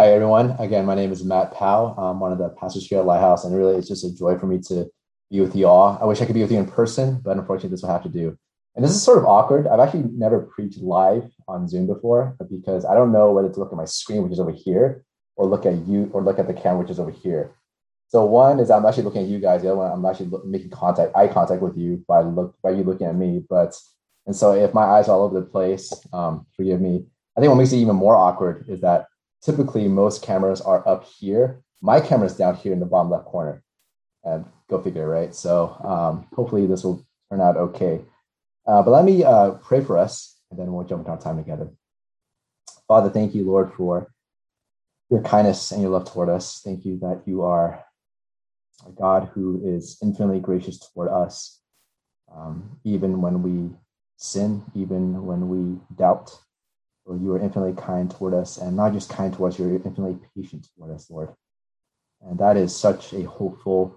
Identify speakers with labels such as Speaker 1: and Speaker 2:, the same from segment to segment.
Speaker 1: Hi, everyone. Again, my name is Matt Powell. I'm one of the pastors here at Lighthouse, and really it's just a joy for me to be with you all. I wish I could be with you in person, but unfortunately, this will have to do. And this is sort of awkward. I've actually never preached live on Zoom before because I don't know whether to look at my screen, which is over here, or look at you, or look at the camera, which is over here. So one is I'm actually looking at you guys. The other one, I'm actually making contact, eye contact with you by look by you looking at me. But and so if my eyes are all over the place, um, forgive me. I think what makes it even more awkward is that typically most cameras are up here. My camera's down here in the bottom left corner. And go figure, right? So um, hopefully this will turn out okay. Uh, but let me uh, pray for us, and then we'll jump into our time together. Father, thank you, Lord, for your kindness and your love toward us. Thank you that you are a God who is infinitely gracious toward us, um, even when we sin, even when we doubt, Lord, you are infinitely kind toward us, and not just kind toward us, you're infinitely patient toward us, Lord. And that is such a hopeful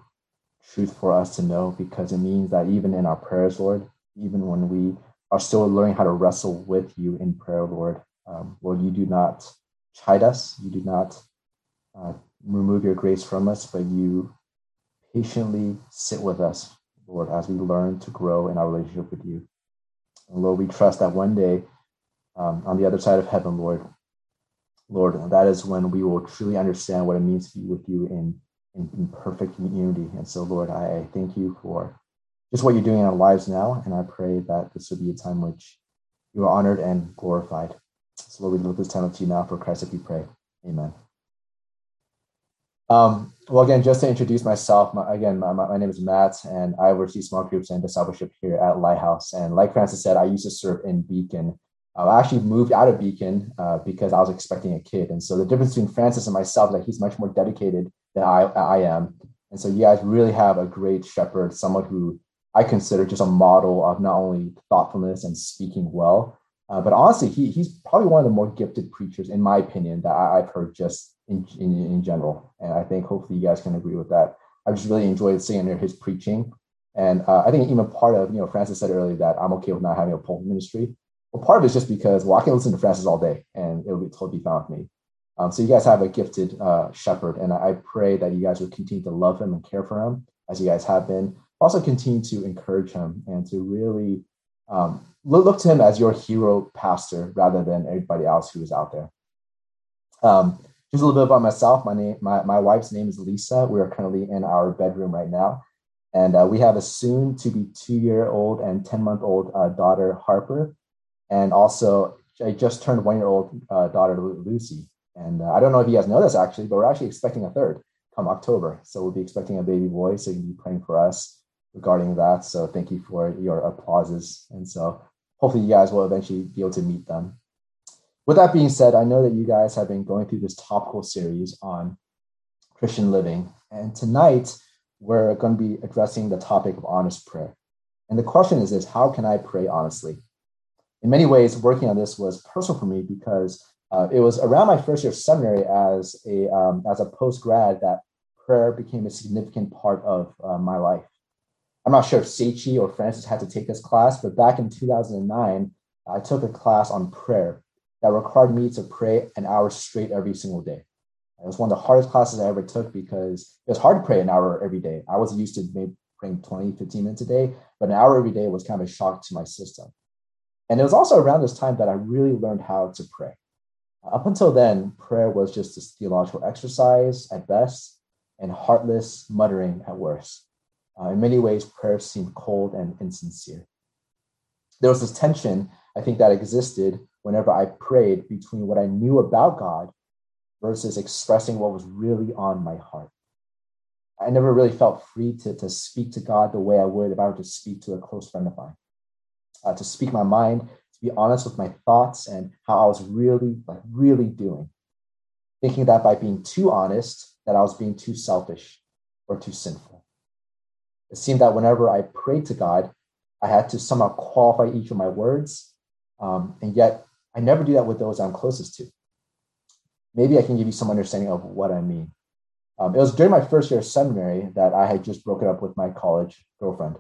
Speaker 1: truth for us to know because it means that even in our prayers, Lord, even when we are still learning how to wrestle with you in prayer, Lord, um, Lord, you do not chide us, you do not uh, remove your grace from us, but you patiently sit with us, Lord, as we learn to grow in our relationship with you. And Lord, we trust that one day um, on the other side of heaven, Lord. Lord, that is when we will truly understand what it means to be with you in, in, in perfect unity. And so, Lord, I, thank you for just what you're doing in our lives now. And I pray that this will be a time which you are honored and glorified. So, Lord, we look this time up to you now for Christ that we pray. Amen. Um, well, again, just to introduce myself, my, again, my, my, name is Matt, and I oversee small groups and discipleship here at Lighthouse. And like Francis said, I used to serve in Beacon I actually moved out of Beacon uh, because I was expecting a kid. And so the difference between Francis and myself is that he's much more dedicated than I, I am. And so you guys really have a great shepherd, someone who I consider just a model of not only thoughtfulness and speaking well, uh, but honestly, he, he's probably one of the more gifted preachers, in my opinion, that I, have heard just in, in, in general. And I think hopefully you guys can agree with that. I just really enjoyed seeing his preaching. And uh, I think even part of, you know, Francis said earlier that I'm okay with not having a pulpit ministry. Well, part of it's just because well, I can listen to Francis all day and it'll be totally fine with me. Um, so you guys have a gifted uh, shepherd, and I pray that you guys will continue to love him and care for him as you guys have been. Also, continue to encourage him and to really um, look, look, to him as your hero pastor rather than everybody else who is out there. Um, just a little bit about myself. My name, my, my wife's name is Lisa. We are currently in our bedroom right now, and uh, we have a soon to be two year old and ten month old uh, daughter Harper and also I just turned one year old uh, daughter Lucy. And uh, I don't know if you guys know this actually, but we're actually expecting a third come October. So we'll be expecting a baby boy. So you can be praying for us regarding that. So thank you for your applauses. And so hopefully you guys will eventually be able to meet them. With that being said, I know that you guys have been going through this topical series on Christian living. And tonight we're going to be addressing the topic of honest prayer. And the question is this how can I pray honestly? In many ways, working on this was personal for me because uh, it was around my first year of seminary as a um, as a post grad that prayer became a significant part of uh, my life. I'm not sure if Seichi or Francis had to take this class, but back in 2009, I took a class on prayer that required me to pray an hour straight every single day. It was one of the hardest classes I ever took because it was hard to pray an hour every day. I was used to maybe praying 20, 15 minutes a day, but an hour every day was kind of a shock to my system. And it was also around this time that I really learned how to pray. Up until then, prayer was just a theological exercise at best and heartless muttering at worst. Uh, in many ways, prayer seemed cold and insincere. There was this tension, I think, that existed whenever I prayed between what I knew about God versus expressing what was really on my heart. I never really felt free to, to speak to God the way I would if I were to speak to a close friend of mine uh, to speak my mind, to be honest with my thoughts and how I was really, like, really doing. Thinking that by being too honest, that I was being too selfish or too sinful. It seemed that whenever I prayed to God, I had to somehow qualify each of my words. Um, and yet, I never do that with those I'm closest to. Maybe I can give you some understanding of what I mean. Um, it was during my first year of seminary that I had just broken up with my college girlfriend.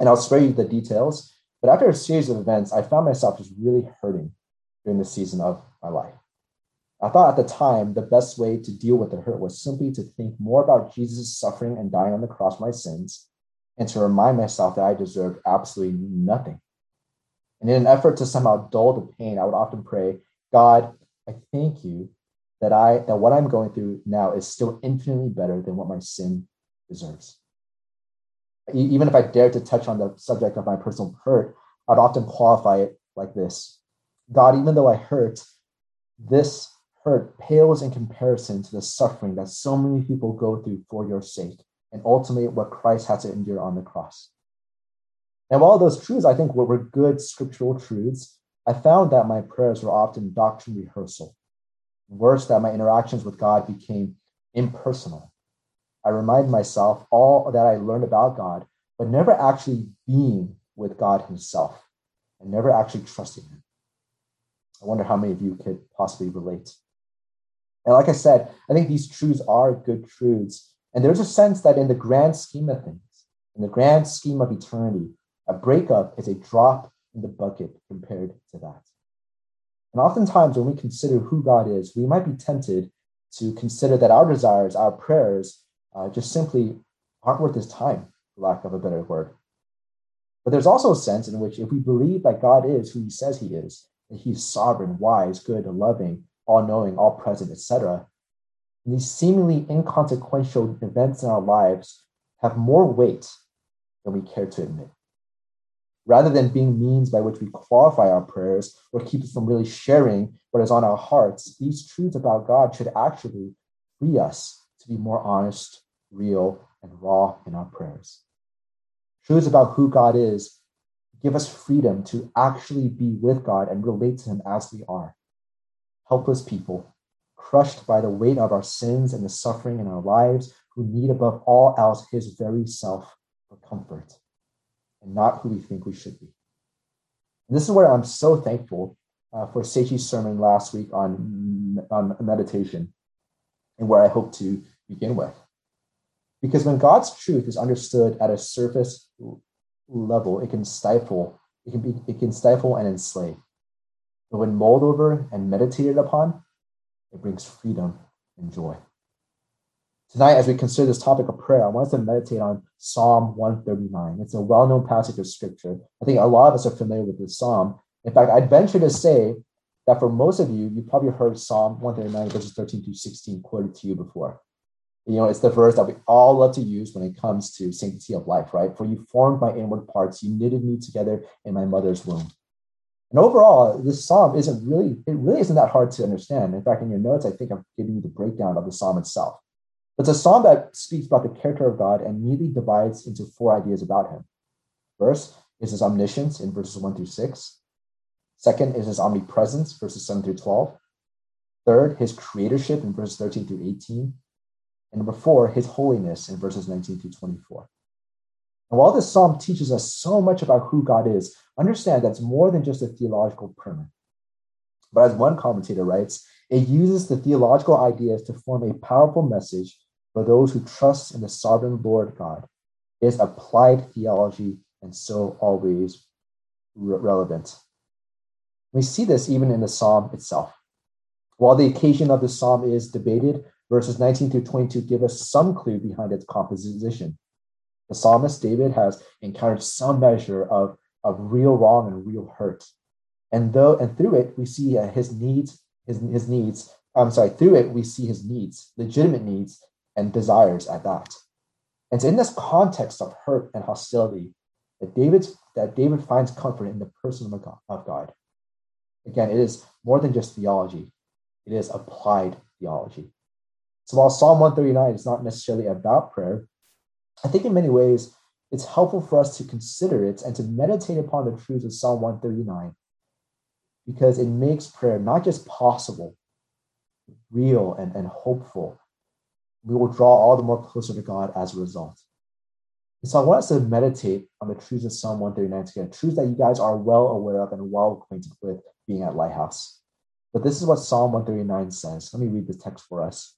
Speaker 1: And I'll spare you the details, but after a series of events, I found myself just really hurting during the season of my life. I thought at the time the best way to deal with the hurt was simply to think more about Jesus' suffering and dying on the cross for my sins and to remind myself that I deserved absolutely nothing. And in an effort to somehow dull the pain, I would often pray, God, I thank you that I that what I'm going through now is still infinitely better than what my sin deserves. Even if I dared to touch on the subject of my personal hurt, I'd often qualify it like this God, even though I hurt, this hurt pales in comparison to the suffering that so many people go through for your sake, and ultimately what Christ had to endure on the cross. And while those truths I think were good scriptural truths, I found that my prayers were often doctrine rehearsal. Worse, that my interactions with God became impersonal. I remind myself all that I learned about God, but never actually being with God Himself and never actually trusting Him. I wonder how many of you could possibly relate. And like I said, I think these truths are good truths. And there's a sense that in the grand scheme of things, in the grand scheme of eternity, a breakup is a drop in the bucket compared to that. And oftentimes, when we consider who God is, we might be tempted to consider that our desires, our prayers, uh, just simply aren't worth his time, for lack of a better word. But there's also a sense in which if we believe that God is who he says he is, that he's sovereign, wise, good, loving, all knowing, all present, etc., these seemingly inconsequential events in our lives have more weight than we care to admit rather than being means by which we qualify our prayers or keep us from really sharing what is on our hearts, these truths about God should actually free us be more honest, real, and raw in our prayers. Truths about who God is give us freedom to actually be with God and relate to Him as we are. Helpless people, crushed by the weight of our sins and the suffering in our lives, who need above all else His very self for comfort and not who we think we should be. And this is where I'm so thankful uh, for Seichi's sermon last week on, on meditation and where I hope to begin with. Because when God's truth is understood at a surface level, it can stifle, it can be, it can stifle and enslave. But when mulled over and meditated upon, it brings freedom and joy. Tonight, as we consider this topic of prayer, I want us to meditate on Psalm 139. It's a well known passage of scripture. I think a lot of us are familiar with this psalm. In fact, I'd venture to say that for most of you, you probably heard Psalm 139, verses 13 through 16 quoted to you before. You know, it's the verse that we all love to use when it comes to sanctity of life, right? For you formed my inward parts, you knitted me together in my mother's womb. And overall, this psalm isn't really, it really isn't that hard to understand. In fact, in your notes, I think I've given you the breakdown of the psalm itself. It's a psalm that speaks about the character of God and neatly divides into four ideas about him. First is his omniscience in verses 1 through 6. Second is his omnipresence, verses 7 through 12. Third, his creatorship in verses 13 through 18. And number four, his holiness in verses 19 through 24. And while this psalm teaches us so much about who God is, understand that it's more than just a theological primer. But as one commentator writes, it uses the theological ideas to form a powerful message for those who trust in the sovereign Lord God is applied theology and so always re- relevant. We see this even in the psalm itself. While the occasion of the psalm is debated, verses 19 through 22 give us some clue behind its composition. The psalmist David has encountered some measure of, of real wrong and real hurt. And though and through it, we see uh, his needs, his, his needs. I'm sorry, through it, we see his needs, legitimate needs, and desires at that. And it's in this context of hurt and hostility that David's that David finds comfort in the person of God, of God. Again, it is more than just theology; it is applied theology. So while Psalm 139 is not necessarily about prayer, I think in many ways it's helpful for us to consider it and to meditate upon the truths of Psalm 139 because it makes prayer not just possible, real and, and hopeful, we will draw all the more closer to God as a result. And so I want us to meditate on the truths of Psalm 139 together, truths that you guys are well aware of and well acquainted with being at Lighthouse. But this is what Psalm 139 says. Let me read the text for us.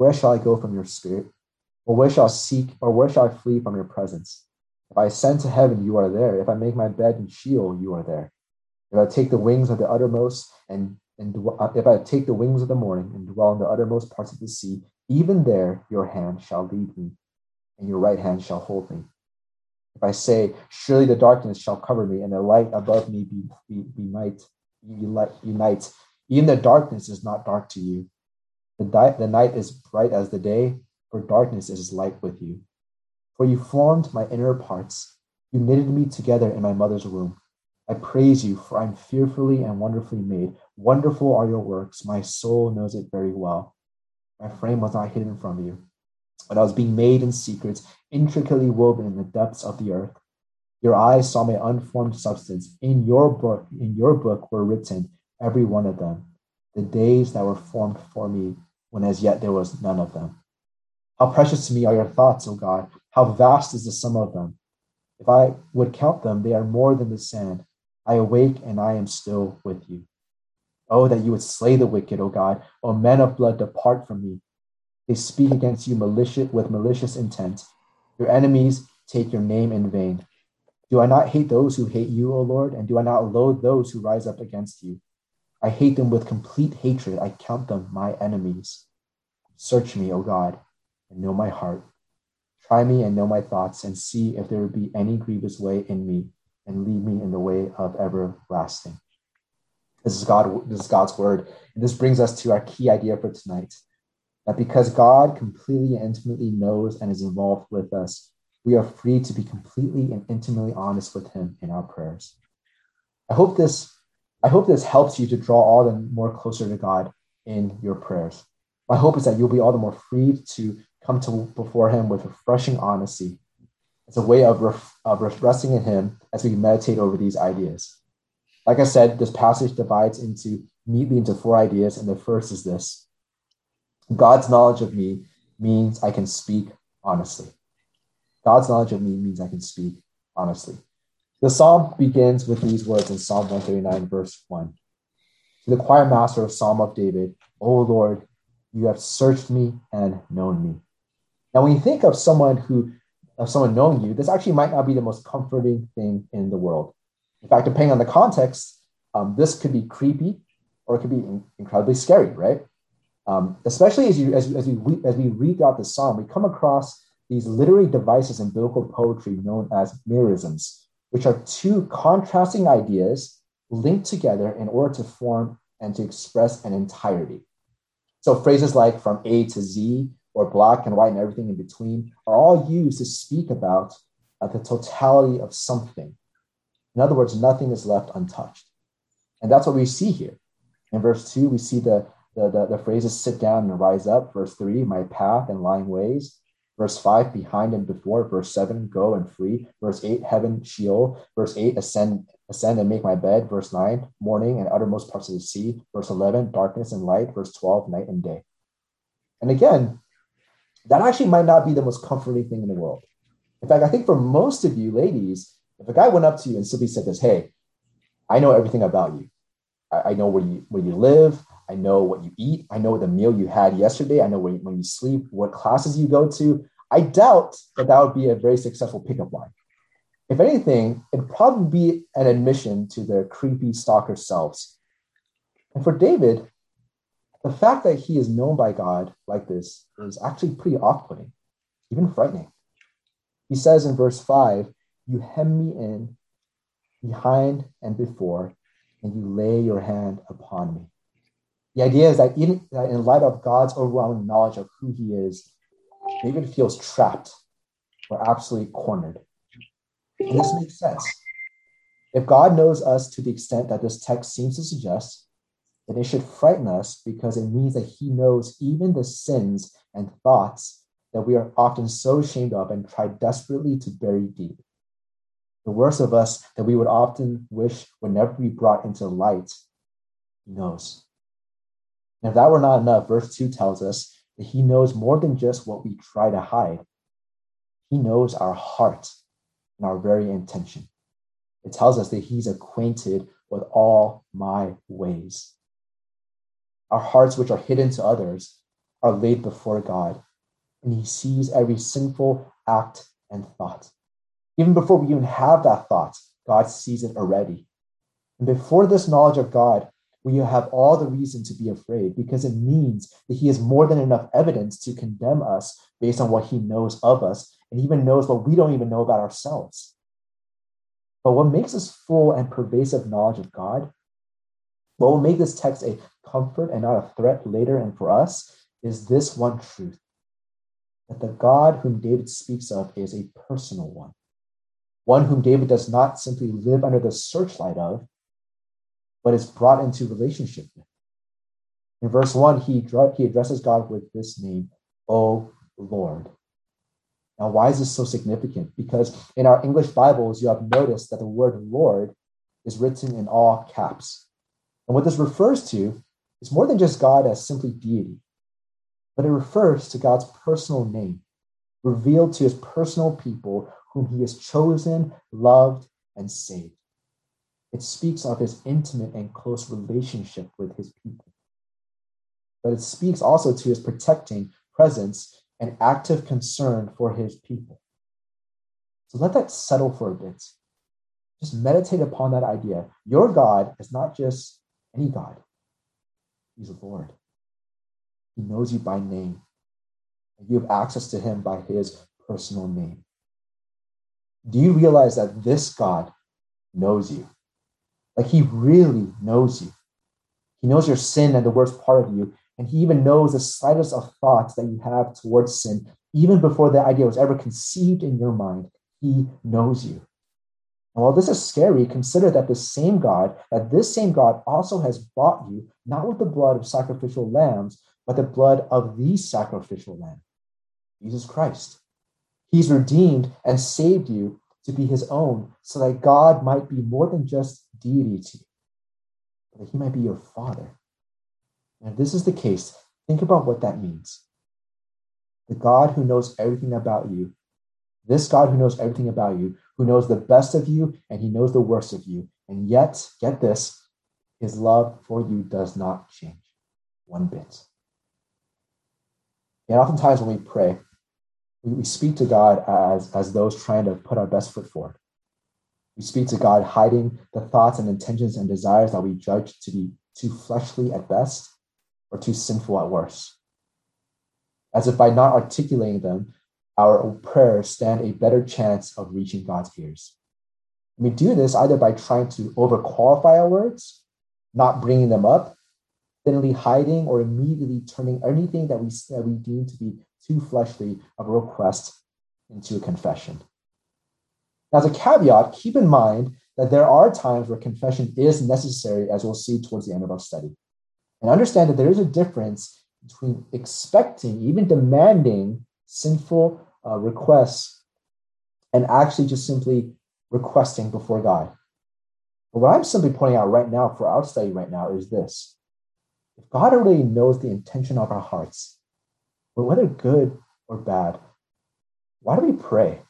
Speaker 1: Where shall I go from your spirit? Or where shall I seek, or where shall I flee from your presence? If I ascend to heaven, you are there. If I make my bed in Sheol, you are there. If I take the wings of the uttermost and, and uh, if I take the wings of the morning and dwell in the uttermost parts of the sea, even there your hand shall lead me, and your right hand shall hold me. If I say, Surely the darkness shall cover me, and the light above me be, be, be night, unite, even the darkness is not dark to you. The, di- the night is bright as the day, for darkness is light with you. For you formed my inner parts. You knitted me together in my mother's womb. I praise you, for I'm fearfully and wonderfully made. Wonderful are your works. My soul knows it very well. My frame was not hidden from you, but I was being made in secret, intricately woven in the depths of the earth. Your eyes saw my unformed substance. In your book, in your book were written, every one of them, the days that were formed for me, when as yet there was none of them. How precious to me are your thoughts, O God. How vast is the sum of them. If I would count them, they are more than the sand. I awake and I am still with you. Oh, that you would slay the wicked, O God. O men of blood, depart from me. They speak against you malicious, with malicious intent. Your enemies take your name in vain. Do I not hate those who hate you, O Lord? And do I not loathe those who rise up against you? I hate them with complete hatred. I count them my enemies. Search me, O God and know my heart. Try me and know my thoughts, and see if there be any grievous way in me, and lead me in the way of everlasting. This is God. This is God's word, and this brings us to our key idea for tonight: that because God completely and intimately knows and is involved with us, we are free to be completely and intimately honest with Him in our prayers. I hope this. I hope this helps you to draw all the more closer to God in your prayers. My hope is that you'll be all the more free to come to before Him with refreshing honesty. It's a way of, ref, of resting in Him as we meditate over these ideas. Like I said, this passage divides into neatly into four ideas, and the first is this: God's knowledge of me means I can speak honestly. God's knowledge of me means I can speak honestly. The psalm begins with these words in Psalm 139, verse 1. To the choir master of Psalm of David, O Lord, you have searched me and known me. Now, when you think of someone who, of someone knowing you, this actually might not be the most comforting thing in the world. In fact, depending on the context, um, this could be creepy or it could be in- incredibly scary, right? Um, especially as you as, as we as we read throughout the psalm, we come across these literary devices in biblical poetry known as merisms, which are two contrasting ideas linked together in order to form and to express an entirety. So phrases like from A to Z or black and white and everything in between are all used to speak about uh, the totality of something. In other words, nothing is left untouched. And that's what we see here. In verse 2, we see the, the, the, the phrases sit down and rise up. Verse 3, my path and lying ways. Verse 5, behind and before. Verse 7, go and free. Verse 8, heaven, Sheol. Verse 8, ascend, ascend and make my bed. Verse 9, morning and uttermost parts of the sea. Verse 11, darkness and light. Verse 12, night and day. And again, that actually might not be the most comforting thing in the world. In fact, I think for most of you ladies, if a guy went up to you and simply said this, hey, I know everything about you. I, I know where you where you live. I know what you eat. I know the meal you had yesterday. I know when, when you sleep, what classes you go to. I doubt that that would be a very successful pickup line. If anything, it'd probably be an admission to their creepy stalker selves. And for David, the fact that he is known by God like this is actually pretty off putting, even frightening. He says in verse 5 You hem me in behind and before, and you lay your hand upon me. The idea is that, even, that in light of God's overwhelming knowledge of who he is, David feels trapped or absolutely cornered. And this makes sense. If God knows us to the extent that this text seems to suggest, then it should frighten us because it means that he knows even the sins and thoughts that we are often so ashamed of and try desperately to bury deep. The worst of us that we would often wish would never be brought into light, he knows. And if that were not enough, verse 2 tells us that he knows more than just what we try to hide. He knows our heart and our very intention. It tells us that he's acquainted with all my ways. Our hearts, which are hidden to others, are laid before God, and he sees every sinful act and thought. Even before we even have that thought, God sees it already. And before this knowledge of God, we have all the reason to be afraid because it means that he has more than enough evidence to condemn us based on what he knows of us and even knows what we don't even know about ourselves. But what makes us full and pervasive knowledge of God, what will make this text a comfort and not a threat later and for us, is this one truth that the God whom David speaks of is a personal one, one whom David does not simply live under the searchlight of, but is brought into relationship. In verse 1, he, he addresses God with this name, O Lord. Now, why is this so significant? Because in our English Bibles, you have noticed that the word Lord is written in all caps. And what this refers to is more than just God as simply deity, but it refers to God's personal name, revealed to his personal people whom he has chosen, loved, and saved. It speaks of his intimate and close relationship with his people. But it speaks also to his protecting presence and active concern for his people. So let that settle for a bit. Just meditate upon that idea. Your God is not just any God, He's a Lord. He knows you by name, and you have access to Him by His personal name. Do you realize that this God knows you? Like he really knows you. He knows your sin and the worst part of you. And he even knows the slightest of thoughts that you have towards sin, even before the idea was ever conceived in your mind. He knows you. And while this is scary, consider that the same God, that this same God also has bought you, not with the blood of sacrificial lambs, but the blood of the sacrificial lamb, Jesus Christ. He's redeemed and saved you to be his own, so that God might be more than just deity to you, that he might be your father. And if this is the case, think about what that means. The God who knows everything about you, this God who knows everything about you, who knows the best of you and he knows the worst of you, and yet, get this, his love for you does not change one bit. And oftentimes when we pray, we, speak to God as, as those trying to put our best foot forward. We speak to God hiding the thoughts and intentions and desires that we judge to be too fleshly at best or too sinful at worst. As if by not articulating them, our prayers stand a better chance of reaching God's ears. We do this either by trying to overqualify our words, not bringing them up, thinly hiding, or immediately turning anything that we, that we deem to be too fleshly of a request into a confession. Now, as a caveat, keep in mind that there are times where confession is necessary, as we'll see towards the end of our study. And understand that there is a difference between expecting, even demanding sinful uh, requests, and actually just simply requesting before God. But what I'm simply pointing out right now for our study right now is this if God already knows the intention of our hearts, whether good or bad, why do we pray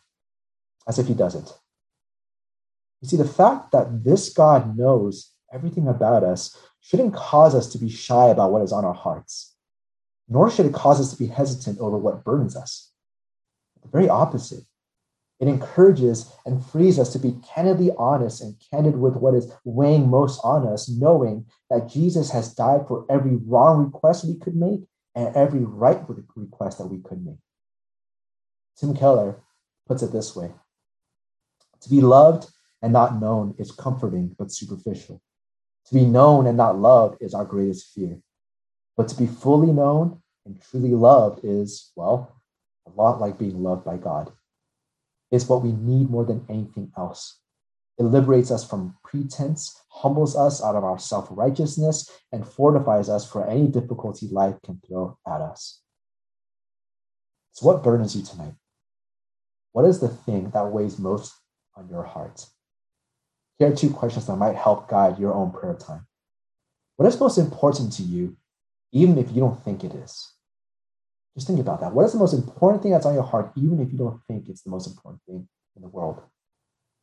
Speaker 1: as if he doesn't? You see, the fact that this God knows everything about us shouldn't cause us to be shy about what is on our hearts, nor should it cause us to be hesitant over what burdens us. The very opposite. It encourages and frees us to be candidly honest and candid with what is weighing most on us, knowing that Jesus has died for every wrong request we could make and every right request that we could make. Tim Keller puts it this way To be loved and not known is comforting but superficial. To be known and not loved is our greatest fear. But to be fully known and truly loved is, well, a lot like being loved by God. It's what we need more than anything else. It liberates us from pretense, humbles us out of our self righteousness, and fortifies us for any difficulty life can throw at us. So, what burdens you tonight? What is the thing that weighs most on your heart? Here are two questions that might help guide your own prayer time. What is most important to you, even if you don't think it is. Just think about that. What is the most important thing that's on your heart, even if you don't think it's the most important thing in the world?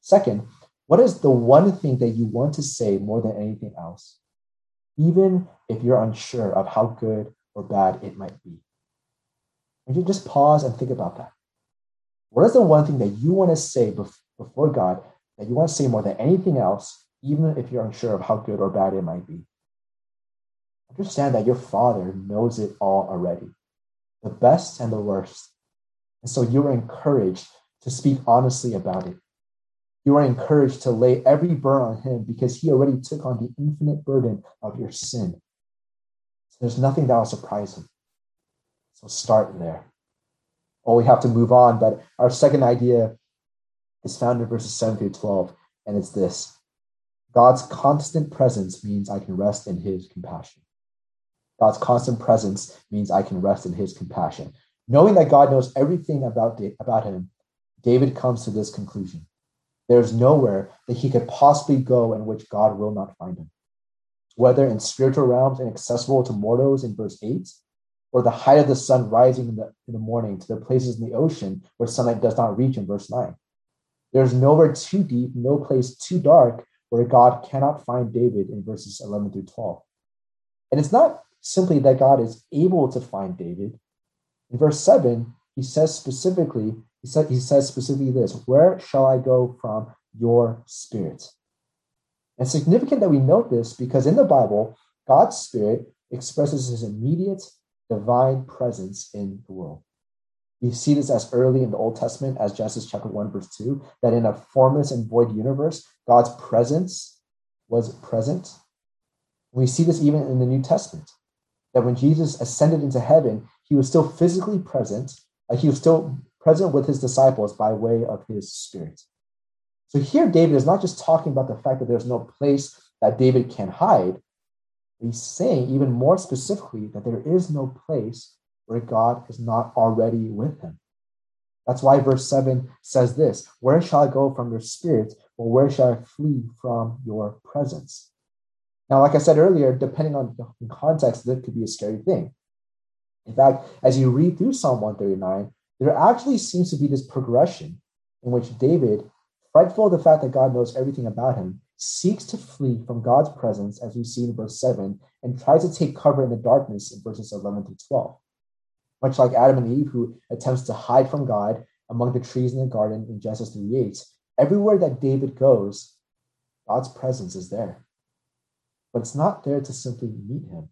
Speaker 1: Second, what is the one thing that you want to say more than anything else, even if you're unsure of how good or bad it might be? And you just pause and think about that. What is the one thing that you want to say before God that you want to say more than anything else, even if you're unsure of how good or bad it might be? Understand that your Father knows it all already, the best and the worst. And so you are encouraged to speak honestly about it. You are encouraged to lay every burden on Him because He already took on the infinite burden of your sin. So there's nothing that will surprise Him. So start there. Well, we have to move on, but our second idea is found in verses 7 through 12, and it's this God's constant presence means I can rest in his compassion. God's constant presence means I can rest in his compassion. Knowing that God knows everything about, about him, David comes to this conclusion. There's nowhere that he could possibly go in which God will not find him. Whether in spiritual realms inaccessible to mortals in verse 8, or the height of the sun rising in the, in the morning to the places in the ocean where sunlight does not reach in verse 9. There's nowhere too deep, no place too dark where God cannot find David in verses 11 through 12. And it's not simply that God is able to find David. In verse 7, he says specifically, he, said, he says specifically this Where shall I go from your spirit? And significant that we note this because in the Bible, God's spirit expresses his immediate divine presence in the world. We see this as early in the Old Testament as Genesis chapter 1, verse 2, that in a formless and void universe, God's presence was present. We see this even in the New Testament, that when Jesus ascended into heaven, he was still physically present. Uh, he was still present with his disciples by way of his spirit. So here, David is not just talking about the fact that there's no place that David can hide, He's saying even more specifically that there is no place where God is not already with him. That's why verse 7 says this Where shall I go from your spirit, or where shall I flee from your presence? Now, like I said earlier, depending on the context, that could be a scary thing. In fact, as you read through Psalm 139, there actually seems to be this progression in which David, frightful of the fact that God knows everything about him, seeks to flee from God's presence, as we see in verse 7, and tries to take cover in the darkness in verses 11 through 12. Much like Adam and Eve, who attempts to hide from God among the trees in the garden in Genesis 3 8, everywhere that David goes, God's presence is there. But it's not there to simply meet him.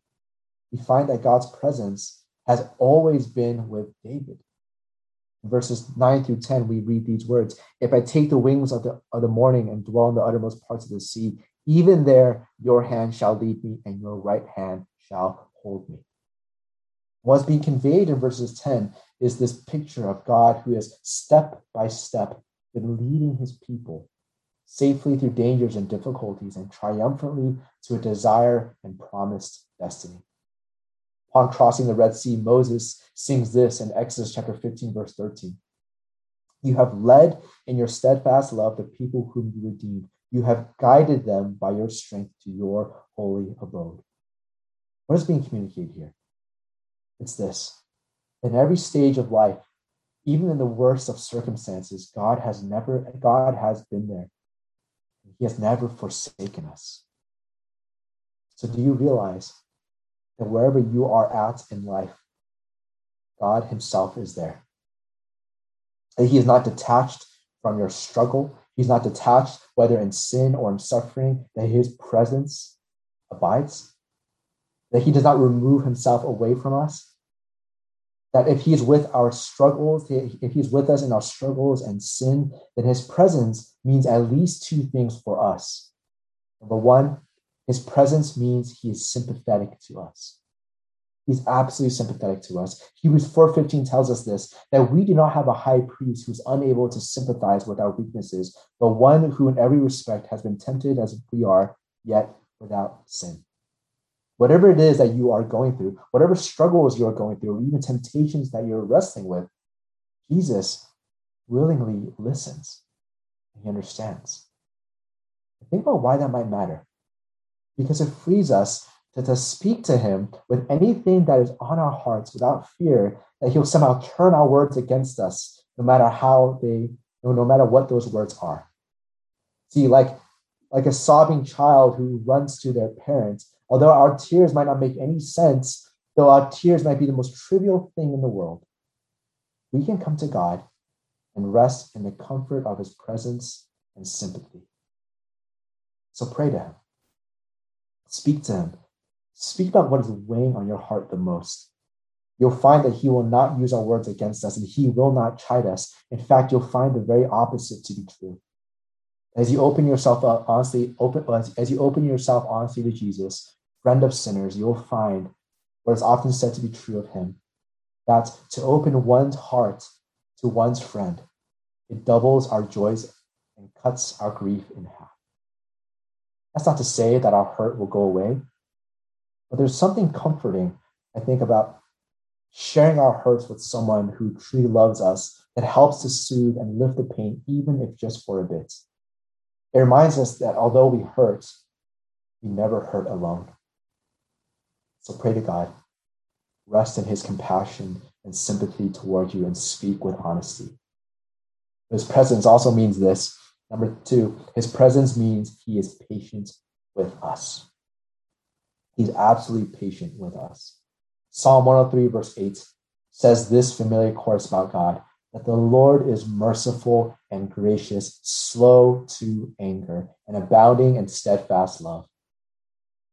Speaker 1: We find that God's presence has always been with David verses 9 through 10, we read these words If I take the wings of the, of the morning and dwell in the uttermost parts of the sea, even there your hand shall lead me, and your right hand shall hold me. What's being conveyed in verses 10 is this picture of God who has step by step been leading his people safely through dangers and difficulties and triumphantly to a desire and promised destiny. Upon crossing the Red Sea, Moses sings this in Exodus chapter 15, verse 13. You have led in your steadfast love the people whom you redeemed. You have guided them by your strength to your holy abode. What is being communicated here? It's this. In every stage of life, even in the worst of circumstances, God has never, God has been there. He has never forsaken us. So do you realize that wherever you are at in life, God Himself is there. That He is not detached from your struggle. He's not detached, whether in sin or in suffering, that His presence abides. That He does not remove Himself away from us. That if He is with our struggles, if He's with us in our struggles and sin, then His presence means at least two things for us. Number one, his presence means he is sympathetic to us. He's absolutely sympathetic to us. Hebrews 4:15 tells us this that we do not have a high priest who's unable to sympathize with our weaknesses, but one who in every respect has been tempted as we are, yet without sin. Whatever it is that you are going through, whatever struggles you're going through, or even temptations that you're wrestling with, Jesus willingly listens. He understands. Think about why that might matter because it frees us to, to speak to him with anything that is on our hearts without fear that he'll somehow turn our words against us, no matter how they, no matter what those words are. See, like, like a sobbing child who runs to their parents, although our tears might not make any sense, though our tears might be the most trivial thing in the world, we can come to God and rest in the comfort of his presence and sympathy. So pray to him. Speak to him. Speak about what is weighing on your heart the most. You'll find that he will not use our words against us and he will not chide us. In fact, you'll find the very opposite to be true. As you open yourself up honestly, open as you open yourself honestly to Jesus, friend of sinners, you'll find what is often said to be true of him. That to open one's heart to one's friend, it doubles our joys and cuts our grief in half. That's not to say that our hurt will go away, but there's something comforting, I think, about sharing our hurts with someone who truly loves us that helps to soothe and lift the pain, even if just for a bit. It reminds us that although we hurt, we never hurt alone. So pray to God, rest in his compassion and sympathy toward you, and speak with honesty. His presence also means this. Number two, his presence means he is patient with us. He's absolutely patient with us. Psalm 103, verse 8 says this familiar chorus about God that the Lord is merciful and gracious, slow to anger, and abounding in steadfast love.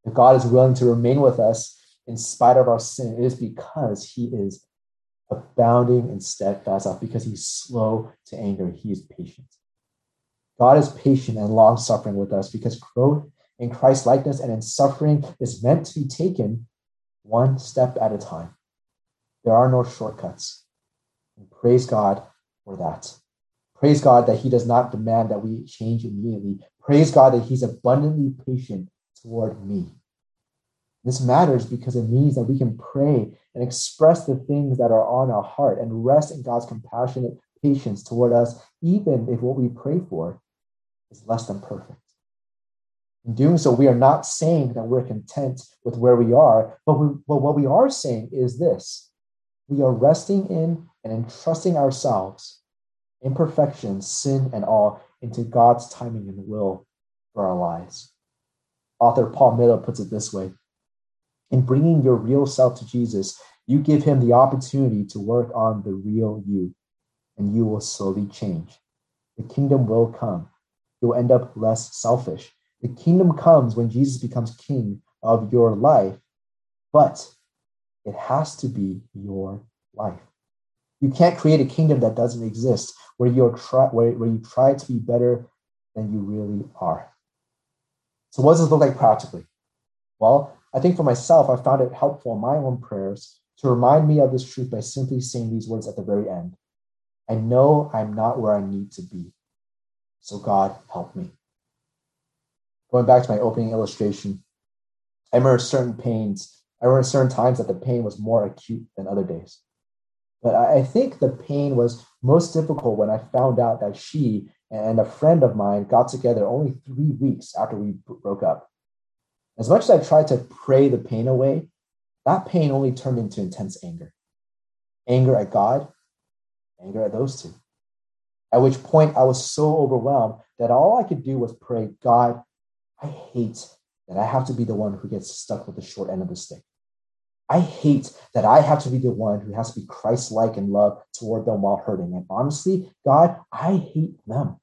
Speaker 1: If God is willing to remain with us in spite of our sin, it is because he is abounding in steadfast love, because he's slow to anger, he is patient. God is patient and long suffering with us because growth in Christ likeness and in suffering is meant to be taken one step at a time. There are no shortcuts. And praise God for that. Praise God that He does not demand that we change immediately. Praise God that He's abundantly patient toward me. This matters because it means that we can pray and express the things that are on our heart and rest in God's compassionate patience toward us, even if what we pray for is less than perfect. In doing so, we are not saying that we're content with where we are, but, we, but what we are saying is this we are resting in and entrusting ourselves, imperfections, sin, and all, into God's timing and will for our lives. Author Paul Miller puts it this way In bringing your real self to Jesus, you give him the opportunity to work on the real you, and you will slowly change. The kingdom will come. You'll end up less selfish. The kingdom comes when Jesus becomes king of your life, but it has to be your life. You can't create a kingdom that doesn't exist, where you're try, where, where you try to be better than you really are. So, what does this look like practically? Well, I think for myself, I found it helpful in my own prayers to remind me of this truth by simply saying these words at the very end I know I'm not where I need to be. So, God, help me. Going back to my opening illustration, I remember certain pains I remember certain times that the pain was more acute than other days. But I think the pain was most difficult when I found out that she and a friend of mine got together only three weeks after we broke up. As much as I tried to pray the pain away, that pain only turned into intense anger anger at God, anger at those two. At which point I was so overwhelmed that all I could do was pray, God, I hate that I have to be the one who gets stuck with the short end of the stick. I hate that I have to be the one who has to be Christ like in love toward them while hurting. And honestly, God, I hate them.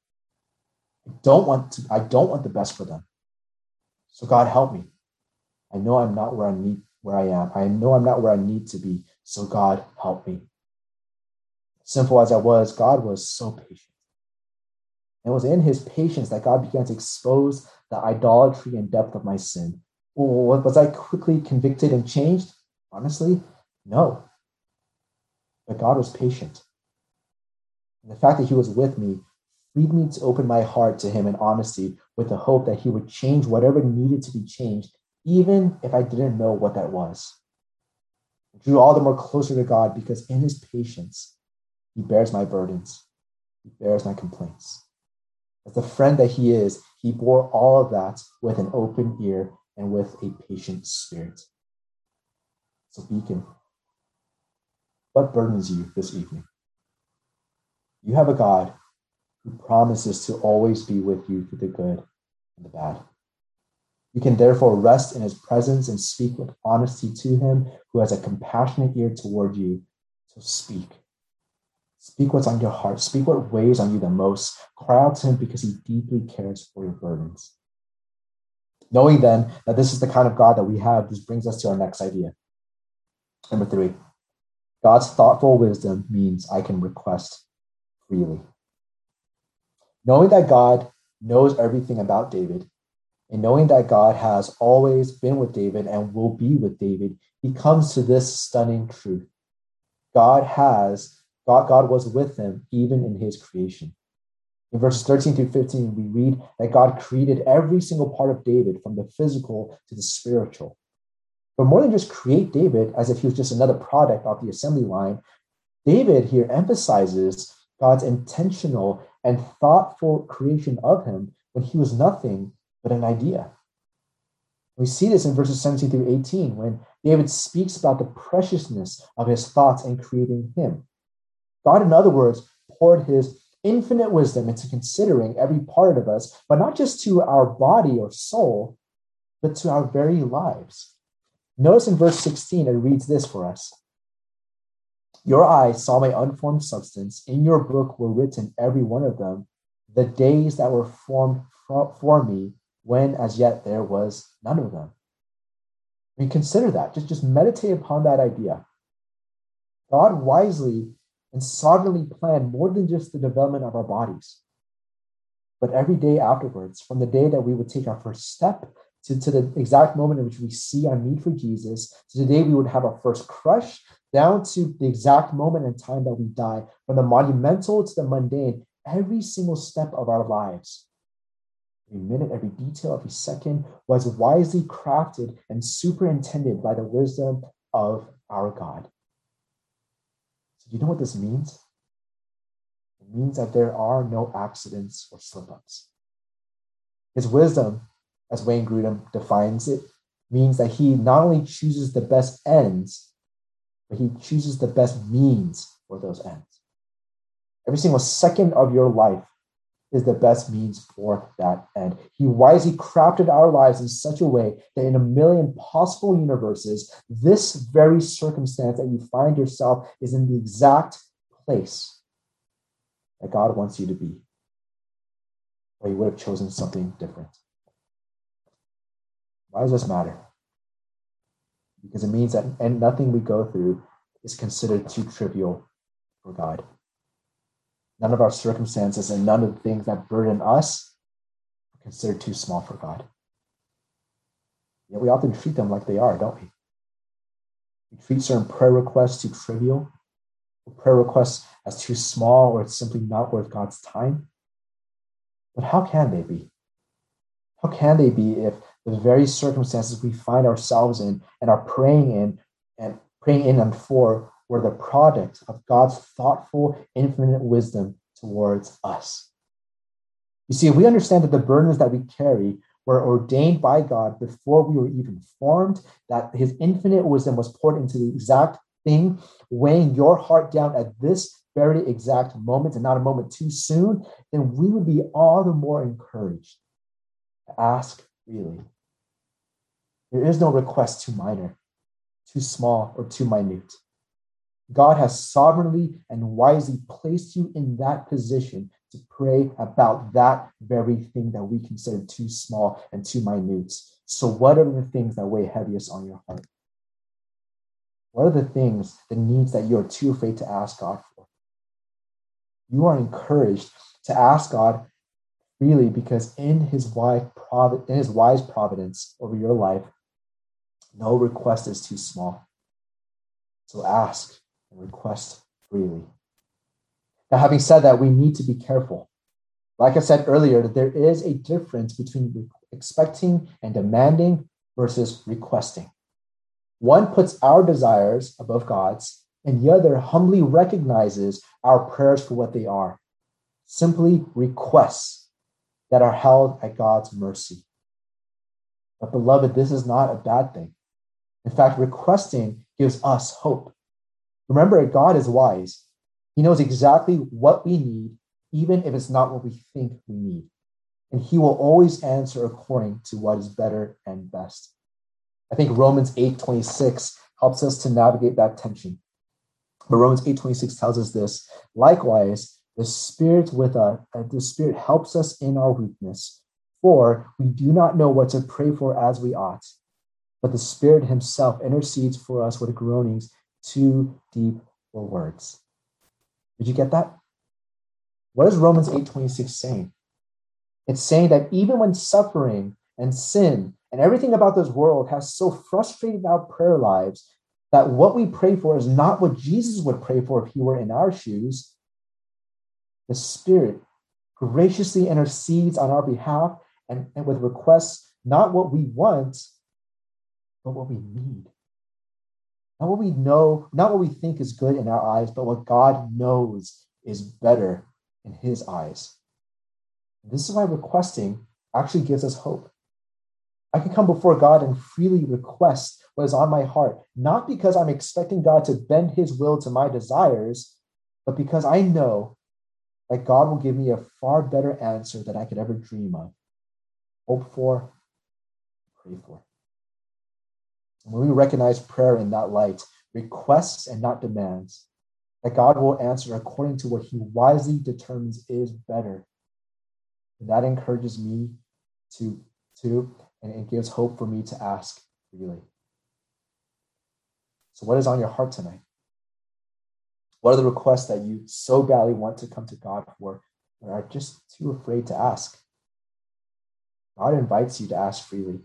Speaker 1: I don't want to, I don't want the best for them. So God help me. I know I'm not where I need where I am. I know I'm not where I need to be. So God help me. Simple as I was, God was so patient. It was in his patience that God began to expose the idolatry and depth of my sin. Was I quickly convicted and changed? Honestly, no. But God was patient. And the fact that He was with me freed me to open my heart to Him in honesty with the hope that He would change whatever needed to be changed, even if I didn't know what that was. I drew all the more closer to God because in His patience, He bears my burdens, He bears my complaints. As the friend that He is, He bore all of that with an open ear and with a patient spirit. So, Beacon, what burdens you this evening? You have a God who promises to always be with you through the good and the bad. You can therefore rest in his presence and speak with honesty to him who has a compassionate ear toward you. So speak. Speak what's on your heart. Speak what weighs on you the most. Cry out to him because he deeply cares for your burdens. Knowing then that this is the kind of God that we have, this brings us to our next idea. Number three, God's thoughtful wisdom means I can request freely. Knowing that God knows everything about David, and knowing that God has always been with David and will be with David, he comes to this stunning truth. God has, God, God was with him even in his creation. In verses 13 through 15, we read that God created every single part of David from the physical to the spiritual. But more than just create David as if he was just another product off the assembly line, David here emphasizes God's intentional and thoughtful creation of him when he was nothing but an idea. We see this in verses 17 through 18 when David speaks about the preciousness of his thoughts in creating him. God, in other words, poured his infinite wisdom into considering every part of us, but not just to our body or soul, but to our very lives. Notice in verse 16, it reads this for us Your eyes saw my unformed substance. In your book were written, every one of them, the days that were formed for me, when as yet there was none of them. I mean, consider that. Just, just meditate upon that idea. God wisely and sovereignly planned more than just the development of our bodies, but every day afterwards, from the day that we would take our first step to, to the exact moment in which we see our need for Jesus, to today we would have our first crush, down to the exact moment in time that we die, from the monumental to the mundane, every single step of our lives every minute, every detail, every second was wisely crafted and superintended by the wisdom of our God. So, do you know what this means? It means that there are no accidents or slip ups. His wisdom, as Wayne Grudem defines it, means that he not only chooses the best ends, but he chooses the best means for those ends. Every single second of your life is the best means for that end. He wisely crafted our lives in such a way that in a million possible universes, this very circumstance that you find yourself is in the exact place that God wants you to be, or He would have chosen something different. Why does this matter? Because it means that and nothing we go through is considered too trivial for God. None of our circumstances and none of the things that burden us are considered too small for God. Yet we often treat them like they are, don't we? We treat certain prayer requests too trivial, prayer requests as too small, or it's simply not worth God's time. But how can they be? How can they be if the very circumstances we find ourselves in and are praying in and praying in and for were the product of God's thoughtful, infinite wisdom towards us. You see, if we understand that the burdens that we carry were ordained by God before we were even formed, that his infinite wisdom was poured into the exact thing, weighing your heart down at this very exact moment and not a moment too soon, then we would be all the more encouraged to ask really. There is no request too minor, too small, or too minute. God has sovereignly and wisely placed you in that position to pray about that very thing that we consider too small and too minute. So, what are the things that weigh heaviest on your heart? What are the things, the needs that you are too afraid to ask God for? You are encouraged to ask God freely because in his wise, in his wise providence over your life, no request is too small. So ask and request freely. Now, having said that, we need to be careful. Like I said earlier, that there is a difference between expecting and demanding versus requesting. One puts our desires above God's, and the other humbly recognizes our prayers for what they are simply requests that are held at God's mercy. But, beloved, this is not a bad thing. In fact, requesting gives us hope. Remember, God is wise. He knows exactly what we need, even if it's not what we think we need. And He will always answer according to what is better and best. I think Romans 8 26 helps us to navigate that tension. But Romans 8 26 tells us this likewise, the Spirit with us, the Spirit helps us in our weakness, for we do not know what to pray for as we ought, but the Spirit Himself intercedes for us with groanings too deep for words. Did you get that? What is Romans 8:26 saying? It's saying that even when suffering and sin and everything about this world has so frustrated our prayer lives that what we pray for is not what Jesus would pray for if he were in our shoes, the Spirit graciously intercedes on our behalf and, and with requests, not what we want, but what we need. Not what we know, not what we think is good in our eyes, but what God knows is better in his eyes. This is why requesting actually gives us hope. I can come before God and freely request what is on my heart, not because I'm expecting God to bend his will to my desires, but because I know that God will give me a far better answer than I could ever dream of, hope for, pray for. And when we recognize prayer in that light, requests and not demands, that God will answer according to what he wisely determines is better. And that encourages me to, to, and it gives hope for me to ask freely. So, what is on your heart tonight? What are the requests that you so badly want to come to God for, but are just too afraid to ask? God invites you to ask freely.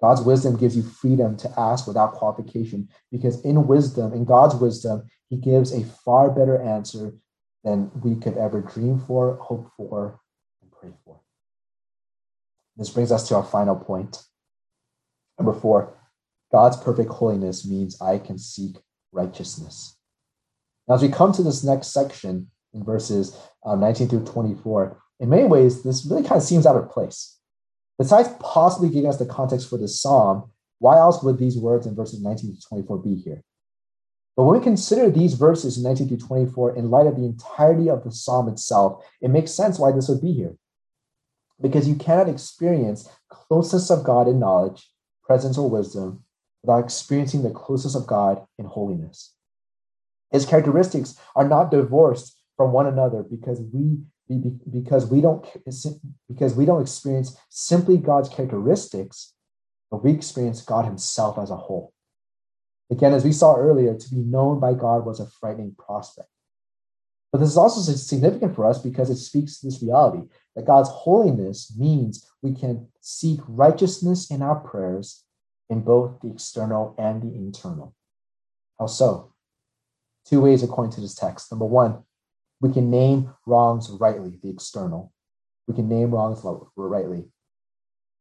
Speaker 1: God's wisdom gives you freedom to ask without qualification because in wisdom, in God's wisdom, He gives a far better answer than we could ever dream for, hope for, and pray for. This brings us to our final point. Number four, God's perfect holiness means I can seek righteousness. As we come to this next section in verses uh, 19 through 24, in many ways, this really kind of seems out of place. Besides possibly giving us the context for the psalm, why else would these words in verses 19 to 24 be here? But when we consider these verses 19 to 24 in light of the entirety of the psalm itself, it makes sense why this would be here. Because you cannot experience closeness of God in knowledge, presence, or wisdom without experiencing the closeness of God in holiness. His characteristics are not divorced from one another because we because we don't because we don't experience simply God's characteristics, but we experience God Himself as a whole. Again, as we saw earlier, to be known by God was a frightening prospect. But this is also significant for us because it speaks to this reality that God's holiness means we can seek righteousness in our prayers in both the external and the internal. How so? Two ways according to this text. Number one, we can name wrongs rightly, the external. We can name wrongs rightly.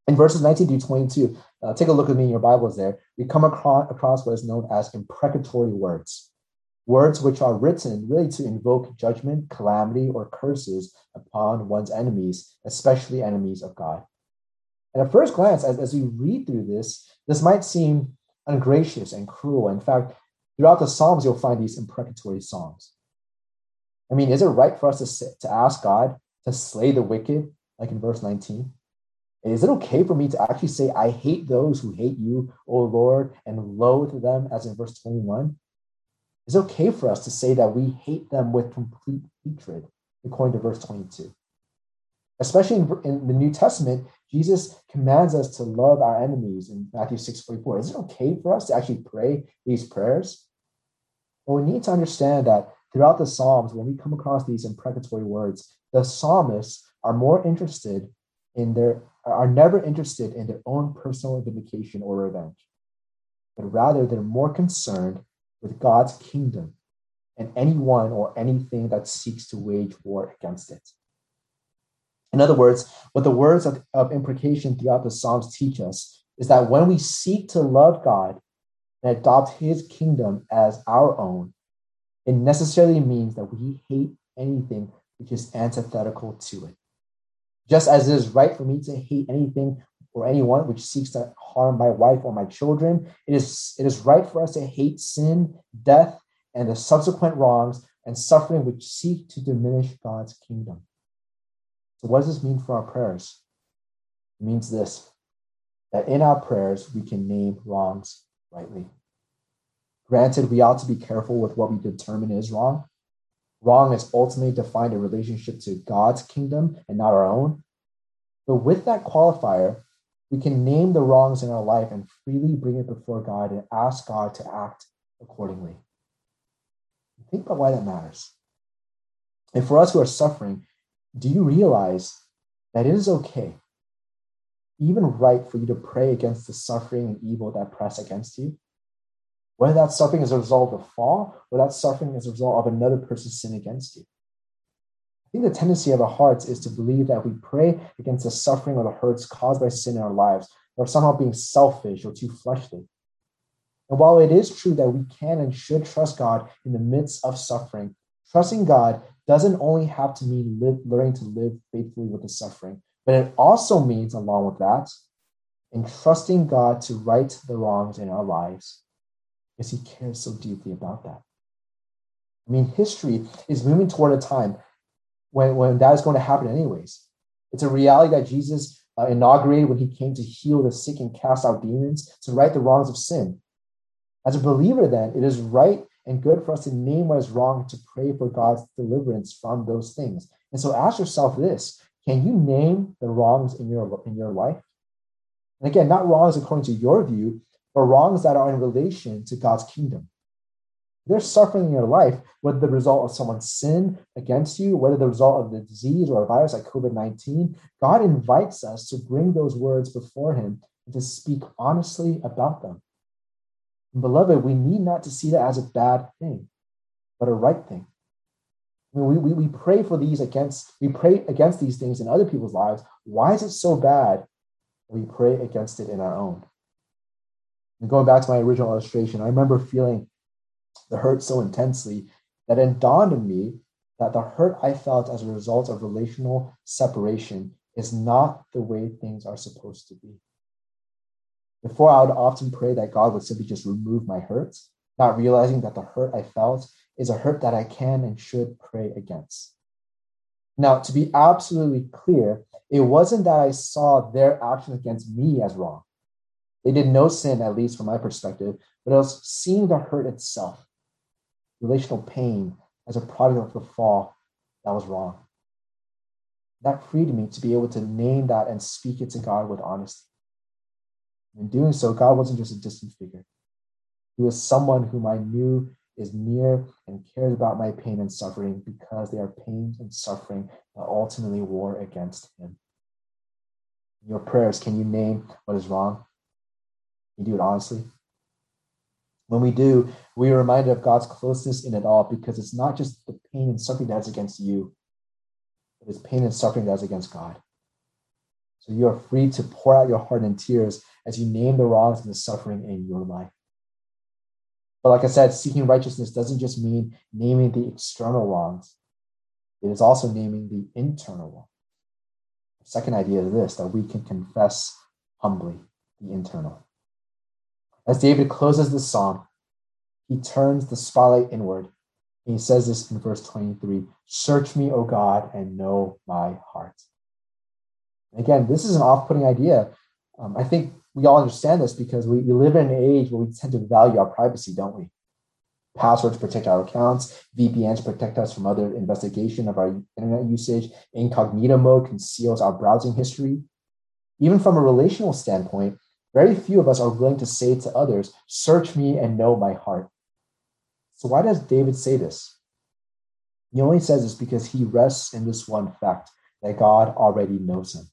Speaker 1: In verses 19 to 22, uh, take a look at me in your Bibles there. We come across, across what is known as imprecatory words, words which are written really to invoke judgment, calamity, or curses upon one's enemies, especially enemies of God. And at first glance, as, as we read through this, this might seem ungracious and cruel. In fact, throughout the Psalms, you'll find these imprecatory songs. I mean, is it right for us to, sit, to ask God to slay the wicked, like in verse 19? Is it okay for me to actually say, I hate those who hate you, O Lord, and loathe them, as in verse 21? Is it okay for us to say that we hate them with complete hatred, according to verse 22? Especially in, in the New Testament, Jesus commands us to love our enemies in Matthew 6 44. Is it okay for us to actually pray these prayers? Well, we need to understand that throughout the Psalms, when we come across these imprecatory words, the psalmists are more interested in their are never interested in their own personal vindication or revenge, but rather they're more concerned with God's kingdom and anyone or anything that seeks to wage war against it. In other words, what the words of, of imprecation throughout the Psalms teach us is that when we seek to love God and adopt his kingdom as our own, it necessarily means that we hate anything which is antithetical to it. Just as it is right for me to hate anything or anyone which seeks to harm my wife or my children. It is, it is right for us to hate sin, death, and the subsequent wrongs and suffering which seek to diminish God's kingdom. So, what does this mean for our prayers? It means this that in our prayers we can name wrongs rightly. Granted, we ought to be careful with what we determine is wrong. Wrong is ultimately defined in relationship to God's kingdom and not our own. But with that qualifier, we can name the wrongs in our life and freely bring it before God and ask God to act accordingly. Think about why that matters. And for us who are suffering, do you realize that it is okay, even right, for you to pray against the suffering and evil that press against you? Whether that suffering is a result of fall or that suffering is a result of another person's sin against you. I think the tendency of our hearts is to believe that we pray against the suffering or the hurts caused by sin in our lives, or somehow being selfish or too fleshly. And while it is true that we can and should trust God in the midst of suffering, trusting God doesn't only have to mean live, learning to live faithfully with the suffering, but it also means, along with that, entrusting God to right the wrongs in our lives, because He cares so deeply about that. I mean, history is moving toward a time when, when that is going to happen anyways. It's a reality that Jesus uh, inaugurated when he came to heal the sick and cast out demons, to right the wrongs of sin. As a believer, then, it is right and good for us to name what is wrong, to pray for God's deliverance from those things. And so ask yourself this can you name the wrongs in your, in your life? And again, not wrongs according to your view, but wrongs that are in relation to God's kingdom there's suffering in your life, whether the result of someone's sin against you, whether the result of the disease or a virus like COVID 19, God invites us to bring those words before Him and to speak honestly about them. And beloved, we need not to see that as a bad thing, but a right thing. I mean, we, we, we pray for these against, we pray against these things in other people's lives. Why is it so bad? We pray against it in our own. And going back to my original illustration, I remember feeling the hurt so intensely that it dawned on me that the hurt I felt as a result of relational separation is not the way things are supposed to be. Before, I would often pray that God would simply just remove my hurts, not realizing that the hurt I felt is a hurt that I can and should pray against. Now, to be absolutely clear, it wasn't that I saw their actions against me as wrong. They did no sin, at least from my perspective, but it was seeing the hurt itself relational pain as a product of the fall that was wrong. That freed me to be able to name that and speak it to God with honesty. In doing so, God wasn't just a distant figure. He was someone whom I knew is near and cares about my pain and suffering because they are pains and suffering that ultimately war against him. In your prayers, can you name what is wrong? Can you do it honestly? When we do, we are reminded of God's closeness in it all because it's not just the pain and suffering that's against you, but it's pain and suffering that's against God. So you are free to pour out your heart in tears as you name the wrongs and the suffering in your life. But like I said, seeking righteousness doesn't just mean naming the external wrongs, it is also naming the internal one. The second idea is this that we can confess humbly the internal. As David closes the psalm, he turns the spotlight inward. And he says this in verse 23 Search me, O God, and know my heart. Again, this is an off putting idea. Um, I think we all understand this because we, we live in an age where we tend to value our privacy, don't we? Passwords protect our accounts, VPNs protect us from other investigation of our internet usage, incognito mode conceals our browsing history. Even from a relational standpoint, very few of us are willing to say to others, Search me and know my heart. So, why does David say this? He only says this because he rests in this one fact that God already knows him.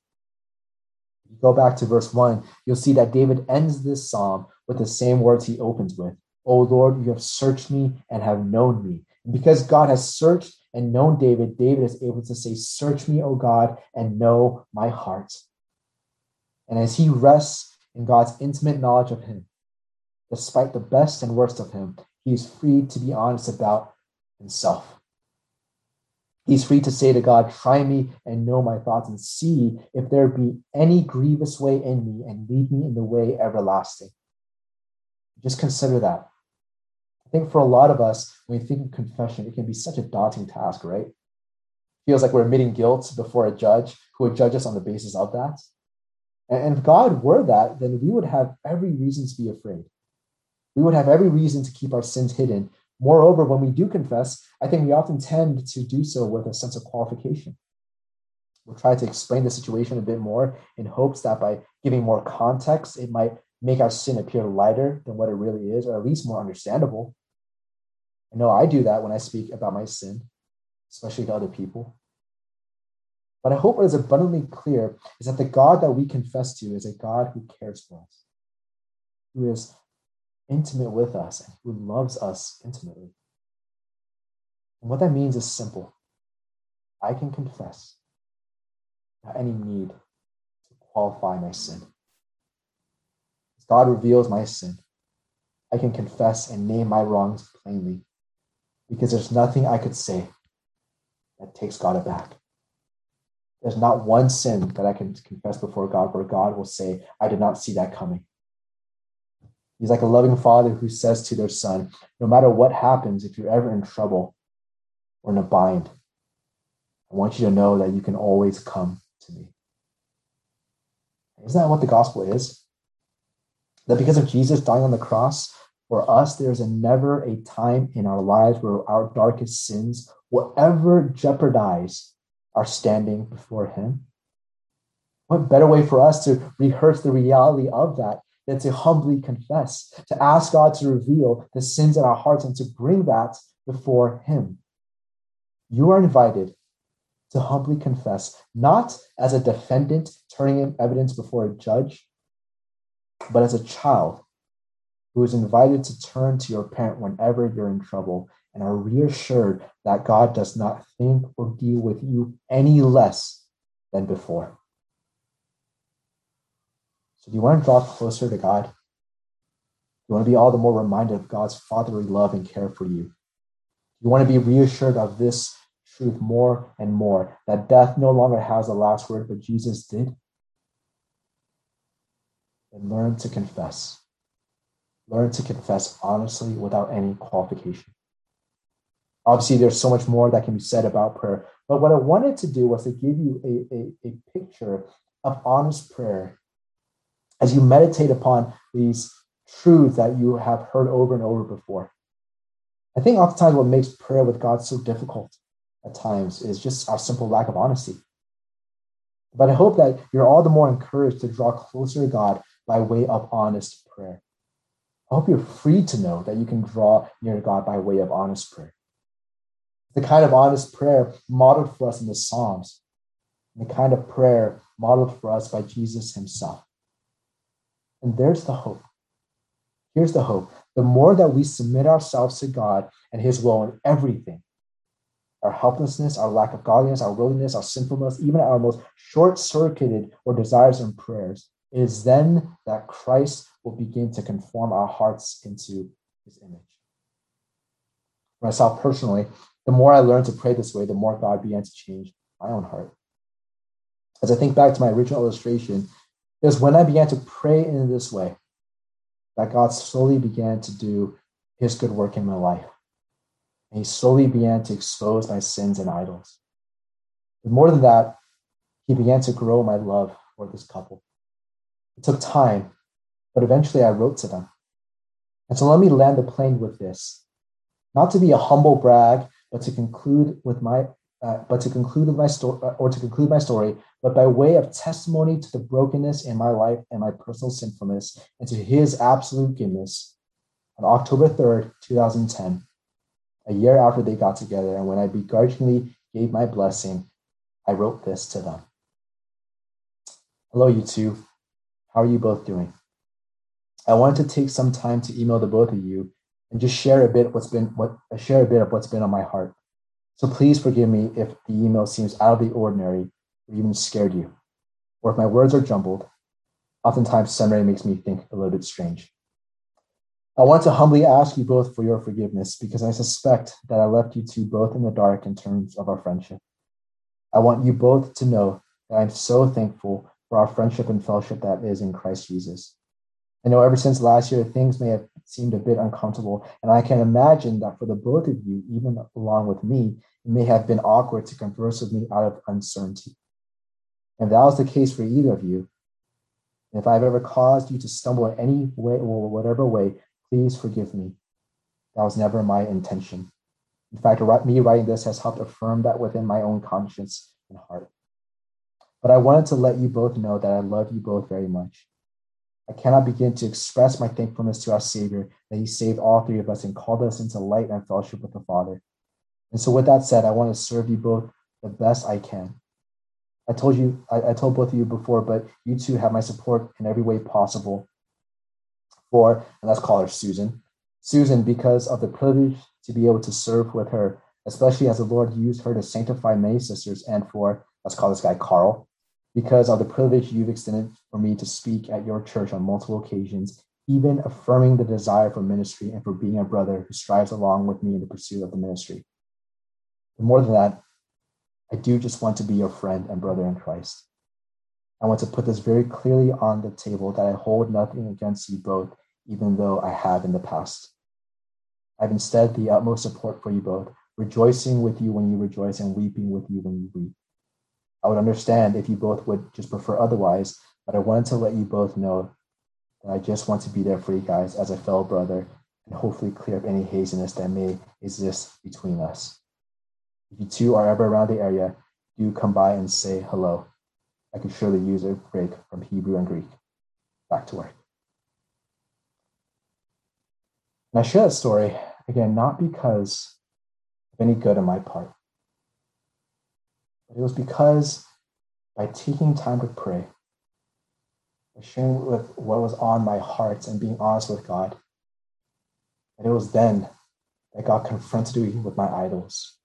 Speaker 1: Go back to verse 1, you'll see that David ends this psalm with the same words he opens with O Lord, you have searched me and have known me. And because God has searched and known David, David is able to say, Search me, O God, and know my heart. And as he rests in God's intimate knowledge of him. Despite the best and worst of him, he is free to be honest about himself. He's free to say to God, Try me and know my thoughts and see if there be any grievous way in me and lead me in the way everlasting. Just consider that. I think for a lot of us, when we think of confession, it can be such a daunting task, right? Feels like we're admitting guilt before a judge who would judge us on the basis of that. And if God were that, then we would have every reason to be afraid. We would have every reason to keep our sins hidden Moreover, when we do confess, I think we often tend to do so with a sense of qualification. We'll try to explain the situation a bit more in hopes that by giving more context, it might make our sin appear lighter than what it really is, or at least more understandable. I know I do that when I speak about my sin, especially to other people. But I hope what is abundantly clear is that the God that we confess to is a God who cares for us, who is intimate with us and who loves us intimately. And what that means is simple I can confess without any need to qualify my sin. As God reveals my sin, I can confess and name my wrongs plainly because there's nothing I could say that takes God aback. There's not one sin that I can confess before God where God will say, I did not see that coming. He's like a loving father who says to their son, no matter what happens, if you're ever in trouble or in a bind, I want you to know that you can always come to me. Isn't that what the gospel is? That because of Jesus dying on the cross, for us, there's never a time in our lives where our darkest sins will ever jeopardize our standing before Him. What better way for us to rehearse the reality of that than to humbly confess, to ask God to reveal the sins in our hearts and to bring that before Him. You are invited to humbly confess, not as a defendant turning in evidence before a judge, but as a child who is invited to turn to your parent whenever you're in trouble and are reassured that God does not think or deal with you any less than before. So, do you want to draw closer to God? You want to be all the more reminded of God's fatherly love and care for you. You want to be reassured of this truth more and more that death no longer has the last word, but Jesus did. And learn to confess. Learn to confess honestly without any qualification. Obviously, there's so much more that can be said about prayer, but what I wanted to do was to give you a, a, a picture of honest prayer as you meditate upon these truths that you have heard over and over before. I think oftentimes what makes prayer with God so difficult at times is just our simple lack of honesty. But I hope that you're all the more encouraged to draw closer to God by way of honest prayer. I hope you're free to know that you can draw near to God by way of honest prayer. The kind of honest prayer modeled for us in the Psalms, the kind of prayer modeled for us by Jesus himself. And there's the hope. Here's the hope. The more that we submit ourselves to God and His will in everything, our helplessness, our lack of godliness, our willingness, our sinfulness, even our most short circuited or desires and prayers, it is then that Christ will begin to conform our hearts into His image. For myself personally, the more I learned to pray this way, the more God began to change my own heart. As I think back to my original illustration, was when I began to pray in this way that God slowly began to do his good work in my life. And he slowly began to expose my sins and idols. But more than that, he began to grow my love for this couple. It took time, but eventually I wrote to them. And so let me land the plane with this. Not to be a humble brag, but to conclude with my uh, but to conclude my story, uh, or to conclude my story, but by way of testimony to the brokenness in my life and my personal sinfulness, and to His absolute goodness. On October 3rd, 2010, a year after they got together, and when I begrudgingly gave my blessing, I wrote this to them. Hello, you two. How are you both doing? I wanted to take some time to email the both of you and just share a bit what's been what share a bit of what's been on my heart. So please forgive me if the email seems out of the ordinary or even scared you, or if my words are jumbled. Oftentimes, summary makes me think a little bit strange. I want to humbly ask you both for your forgiveness because I suspect that I left you two both in the dark in terms of our friendship. I want you both to know that I'm so thankful for our friendship and fellowship that is in Christ Jesus. I know ever since last year, things may have seemed a bit uncomfortable, and I can imagine that for the both of you, even along with me, it may have been awkward to converse with me out of uncertainty. If that was the case for either of you, if I've ever caused you to stumble in any way or whatever way, please forgive me. That was never my intention. In fact, me writing this has helped affirm that within my own conscience and heart. But I wanted to let you both know that I love you both very much. I cannot begin to express my thankfulness to our Savior that He saved all three of us and called us into light and fellowship with the Father. And so, with that said, I want to serve you both the best I can. I told you, I, I told both of you before, but you two have my support in every way possible. For, and let's call her Susan. Susan, because of the privilege to be able to serve with her, especially as the Lord used her to sanctify many sisters, and for, let's call this guy Carl, because of the privilege you've extended for me to speak at your church on multiple occasions, even affirming the desire for ministry and for being a brother who strives along with me in the pursuit of the ministry. But more than that, I do just want to be your friend and brother in Christ. I want to put this very clearly on the table that I hold nothing against you both, even though I have in the past. I have instead the utmost support for you both, rejoicing with you when you rejoice and weeping with you when you weep. I would understand if you both would just prefer otherwise, but I wanted to let you both know that I just want to be there for you guys as a fellow brother and hopefully clear up any haziness that may exist between us. If you two are ever around the area, do come by and say hello. I could surely use a break from Hebrew and Greek. Back to work. And I share that story, again, not because of any good on my part, but it was because by taking time to pray, by sharing with what was on my heart and being honest with God, that it was then that God confronted me with my idols.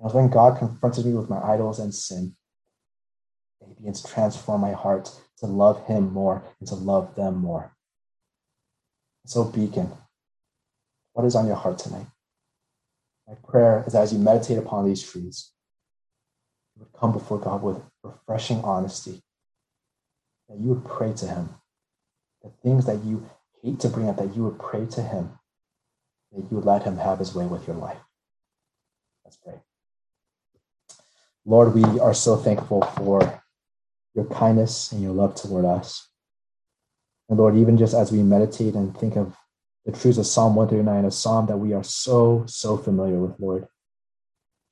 Speaker 1: It was when God confronted me with my idols and sin that He begins to transform my heart to love Him more and to love them more. So, Beacon, what is on your heart tonight? My prayer is as you meditate upon these truths, would come before God with refreshing honesty, that you would pray to Him, the things that you hate to bring up, that you would pray to Him, that you would let Him have His way with your life. Let's pray. Lord, we are so thankful for your kindness and your love toward us. And Lord, even just as we meditate and think of the truths of Psalm 139, a psalm that we are so, so familiar with, Lord.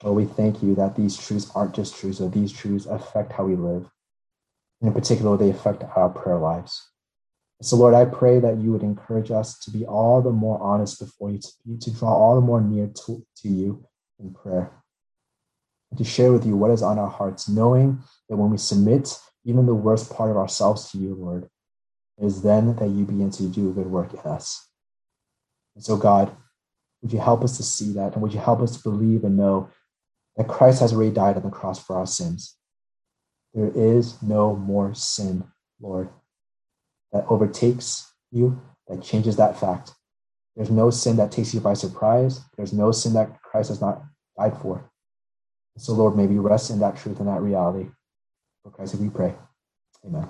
Speaker 1: Lord, we thank you that these truths aren't just truths, but these truths affect how we live. And in particular, they affect our prayer lives. So, Lord, I pray that you would encourage us to be all the more honest before you, to, to draw all the more near to, to you in prayer and to share with you what is on our hearts, knowing that when we submit even the worst part of ourselves to you, Lord, it is then that you begin to do a good work in us. And so, God, would you help us to see that? And would you help us to believe and know that Christ has already died on the cross for our sins? There is no more sin, Lord, that overtakes you, that changes that fact. There's no sin that takes you by surprise. There's no sin that Christ has not died for. So, Lord, may we rest in that truth and that reality. For Christ, we pray. Amen.